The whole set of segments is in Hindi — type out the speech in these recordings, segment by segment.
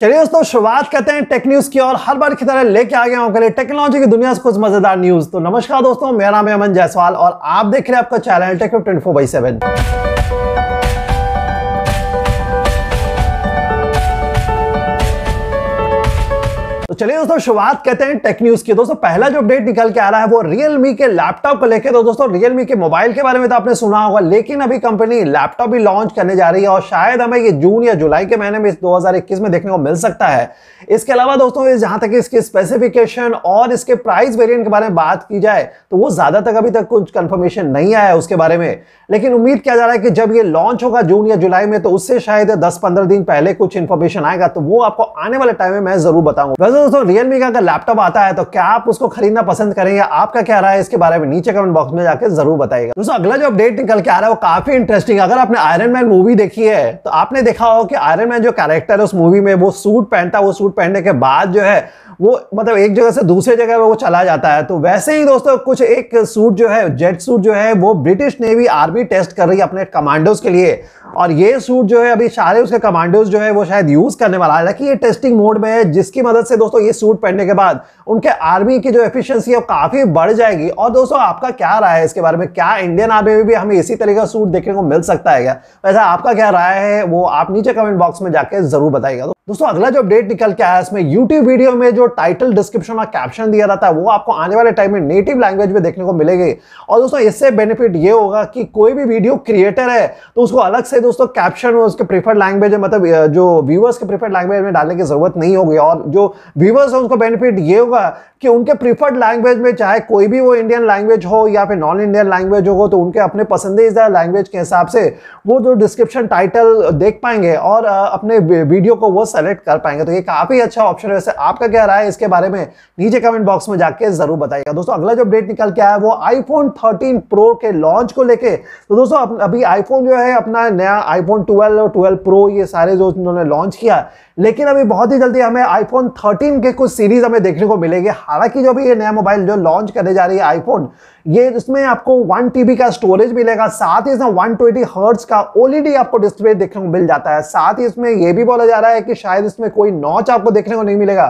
चलिए दोस्तों, शुरुआत करते हैं टेक न्यूज़ की और हर बार की तरह लेके आ गया हूँ टेक्नोलॉजी की दुनिया से कुछ मज़ेदार न्यूज़ तो नमस्कार दोस्तों, मेरा नाम है अमन जायसवाल और आप देख रहे हैं आपका channel tech twenty four by seven चलिए दोस्तों, शुरुआत कहते हैं टेक न्यूज़ की। दोस्तों, पहला जो अपडेट निकल के आ रहा है वो रियलमी के लैपटॉप को लेकर तो दोस्तों रियलमी के मोबाइल के बारे में तो आपने सुना होगा, लेकिन अभी कंपनी लैपटॉप भी लॉन्च करने जा रही है और शायद हमें ये जून या जुलाई के महीने में इस 2021 में देखने को मिल सकता है। इसके अलावा दोस्तों जहाँ तक इसके स्पेसिफिकेशन और इसके प्राइस वेरियंट के बारे में बात की जाए तो वो ज़्यादा तक अभी तक कुछ कंफर्मेशन नहीं आया उसके बारे में। लेकिन उम्मीद किया जा रहा है कि जब ये लॉन्च होगा जून या जुलाई में तो उससे शायद दस पंद्रह दिन पहले कुछ इन्फॉर्मेशन आएगा तो वो आपको आने वाले टाइम में मैं ज़रूर बताऊँगा। दोस्तों रियलमी का अगर लैपटॉप आता है तो क्या आप उसको खरीदना पसंद करेंगे? आपका क्या रहा है? इसके बारे में नीचे कमेंट बॉक्स में जाकर ज़रूर बताएगा दोस्तों, अगला जो अपडेट निकल के आ रहा है, वो काफ़ी इंटरेस्टिंग अगर आपने आयरन मैन मूवी देखी है तो आपने देखा हो कि आयरन मैन जो कैरेक्टर है उस मूवी में, वो सूट पहनता है, वो सूट पहनने के बाद जो है, वो मतलब एक जगह से दूसरे जगह वो चला जाता है। तो वैसे ही दोस्तों, कुछ एक सूट जो है जेट सूट जो है, वो ब्रिटिश नेवी आर्मी टेस्ट कर रही है अपने कमांडोज के लिए। और ये सूट जो है, अभी सारे उसके कमांडोज जो है, वो शायद यूज़ करने वाला है। हालाँकि ये टेस्टिंग मोड में है, जिसकी मदद से दोस्तों ये सूट पहनने के बाद उनके आर्मी की जो एफिशिएंसी है काफ़ी बढ़ जाएगी। और दोस्तों, आपका क्या राय है इसके बारे में? क्या इंडियन आर्मी में भी हमें इसी तरह का सूट देखने को मिल सकता है क्या? वैसे आपका क्या राय है, वो आप नीचे कमेंट बॉक्स में जाकर ज़रूर बताइएगा। दोस्तों, अगला जो अपडेट निकल के आया इसमें यूट्यूब वीडियो में जो टाइटल डिस्क्रिप्शन और कैप्शन दिया रहता है, वो आपको आने वाले टाइम में नेटिव लैंग्वेज में देखने को मिलेगी। और दोस्तों, इससे बेनिफिट ये होगा कि कोई भी वीडियो क्रिएटर है तो उसको अलग से दोस्तों कैप्शन उसके प्रीफर्ड लैंग्वेज मतलब जो व्यूवर्स के प्रीफर्ड लैंग्वेज में डालने की ज़रूरत नहीं होगी। और जो व्यूवर्स है, उनको बेनिफिट ये होगा कि उनके प्रीफर्ड लैंग्वेज में चाहे कोई भी वो इंडियन लैंग्वेज हो या फिर नॉन इंडियन लैंग्वेज हो तो उनके अपने पसंदीदा लैंग्वेज के हिसाब से वो जो डिस्क्रिप्शन टाइटल देख पाएँगे और अपने वीडियो को वो सेलेक्ट कर पाएँगे। तो ये काफ़ी अच्छा ऑप्शन है। वैसे आपका क्या राय है इसके बारे में नीचे कमेंट बॉक्स में जाके ज़रूर बताइएगा। दोस्तों, अगला जो अपडेट निकल के आया वो आईफोन 13 प्रो के लॉन्च को लेके। तो दोस्तों अभी आईफोन जो है, अपना नया आईफोन 12 और 12 प्रो ये सारे जो उन्होंने लॉन्च किया, लेकिन अभी बहुत ही जल्दी हमें आईफोन 13 के कुछ सीरीज़ हमें देखने को मिलेगी। हालाँकि जो भी ये नया मोबाइल जो लॉन्च करने जा रही है आईफोन ये इसमें आपको वन टीबी का स्टोरेज मिलेगा, साथ ही इसमें वन ट्वेंटी हर्ट्स का ओलईडी आपको डिस्प्ले देखने को मिल जाता है। साथ ही इसमें यह भी बोला जा रहा है कि शायद इसमें कोई नॉच आपको देखने को नहीं मिलेगा।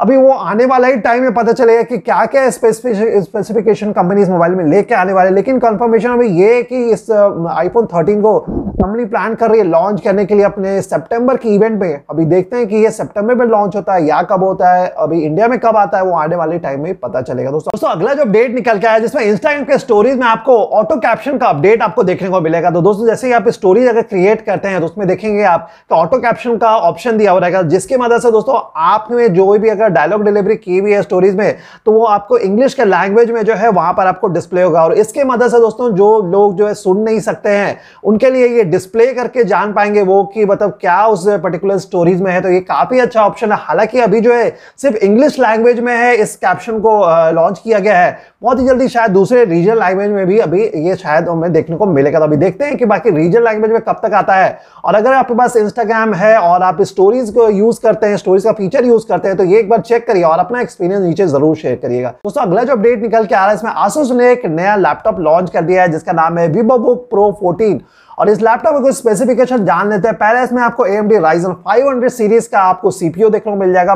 अभी वो आने वाला ही टाइम में पता चलेगा कि क्या क्या स्पेसिफिकेशन कंपनी इस मोबाइल में लेके आने वाले लेकिन कंफर्मेशन अभी ये है कि इस आईफोन 13 को कंपनी प्लान कर रही है लॉन्च करने के लिए अपने सितंबर के इवेंट में अभी देखते हैं कि ये सितंबर में लॉन्च होता है या कब होता है, अभी इंडिया में कब आता है, वो आने वाले टाइम में पता चलेगा। दोस्तों दोस्तों, अगला जो अपडेट निकल के आया जिसमें इंस्टाग्राम के स्टोरीज में आपको ऑटो कैप्शन का अपडेट आपको देखने को मिलेगा। तो दोस्तों, जैसे ही आप स्टोरीज अगर क्रिएट करते हैं तो उसमें देखेंगे आप तो ऑटो कैप्शन का ऑप्शन दिया हो रहेगा, जिसकी मदद से दोस्तों, आपने जो भी अगर डायलॉग डिलीवरी की हुई है स्टोरीज में तो वो आपको इंग्लिश के लैंग्वेज में जो है वहाँ पर आपको डिस्प्ले होगा। और इसके मदद से दोस्तों, जो लोग जो है सुन नहीं सकते हैं, उनके लिए ये डिस्प्ले करके जान पाएँगे वो कि मतलब क्या उस पर्टिकुलर स्टोरीज में है। तो ये काफ़ी अच्छा ऑप्शन है। हालाँकि अभी जो है सिर्फ़ इंग्लिश लैंग्वेज में है, इस कैप्शन को लॉन्च किया गया है। बहुत ही जल्दी शायद दूसरे रीजनल लैंग्वेज में भी अभी ये शायद हमें देखने को मिलेगा। तो अभी देखते हैं कि बाकी रीजनल लैंग्वेज में कब तक आता है। और अगर आपके पास इंस्टाग्राम है और आप स्टोरीज को यूज़ करते हैं स्टोरीज का फीचर यूज़ करते हैं तो ये एक बार चेक करिए और अपना एक्सपीरियंस नीचे ज़रूर शेयर करिएगा। दोस्तों, अगला जो अपडेट निकल के आ रहा है, इसमें आसूस ने एक नया लैपटॉप लॉन्च कर दिया है, जिसका नाम है विवो बुक प्रो 14 और इस लैपटॉप में कुछ स्पेसिफिकेशन जान लेते हैं। पहले इसमें आपको AMD Ryzen 500 सीरीज़ का आपको सीपीयू देखने को मिल जाएगा।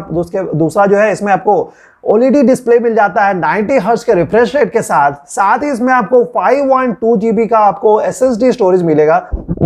दूसरा जो है, इसमें आपको ओलीडी डिस्प्ले मिल जाता है 90 हर्ट्ज के रिफ्रेश रेट के साथ। साथ ही इसमें आपको 512 जीबी का आपको एसएसडी स्टोरेज मिलेगा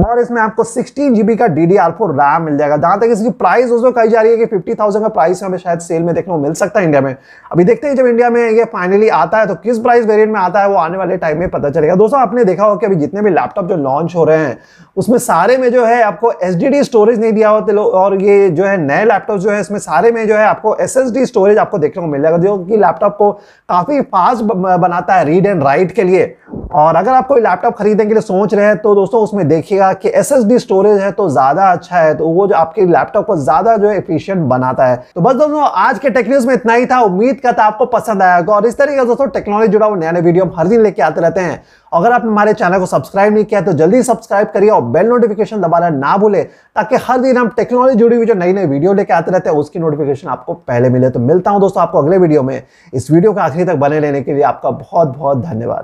और इसमें आपको 16 जीबी का DDR4 रैम मिल जाएगा। जहाँ तक इसकी प्राइस उसमें कही जा रही है कि 50,000 का प्राइस हमें शायद सेल में देखने को मिल सकता है इंडिया में। अभी देखते हैं जब इंडिया में ये फाइनली आता है तो किस प्राइस वेरियंट में आता है वो आने वाले टाइम में पता चलेगा। दोस्तों आपने देखा हो कि अभी जितने भी लैपटॉप जो लॉन्च हो रहे हैं उसमें सारे में जो है आपको एस स्टोरेज नहीं दिया होता और ये जो है नए लैपटॉप जो है इसमें सारे में जो है आपको एसएसडी स्टोरेज आपको देखने को मिल जाएगा जो कि लैपटॉप को काफ़ी फास्ट बनाता है रीड एंड राइट के लिए। और अगर आप कोई लैपटॉप खरीदने के लिए सोच रहे हैं तो दोस्तों उसमें देखिएगा कि एसएसडी स्टोरेज है तो ज़्यादा अच्छा है तो वो जो आपके लैपटॉप को ज़्यादा जो है बनाता है। तो बस दोस्तों, आज के टेक्निक्स में इतना ही था। उम्मीद करता आपको पसंद आएगा और इस तरीके से दोस्तों टेक्नोलॉजी जुड़ा हुआ नया नया वीडियो हम हर दिन लेके आते रहते हैं। अगर आपने हमारे चैनल को सब्सक्राइब नहीं किया तो जल्दी सब्सक्राइब करिए और बेल नोटिफिकेशन दबाना ना भूले, ताकि हर दिन हम टेक्नोलॉजी जुड़ी हुई जो नई नई वीडियो लेके आते रहते हैं, उसकी नोटिफिकेशन आपको पहले मिले। तो मिलता हूँ दोस्तों आपको अगले वीडियो में। इस वीडियो को आखिरी तक बने लेने के लिए आपका बहुत बहुत धन्यवाद।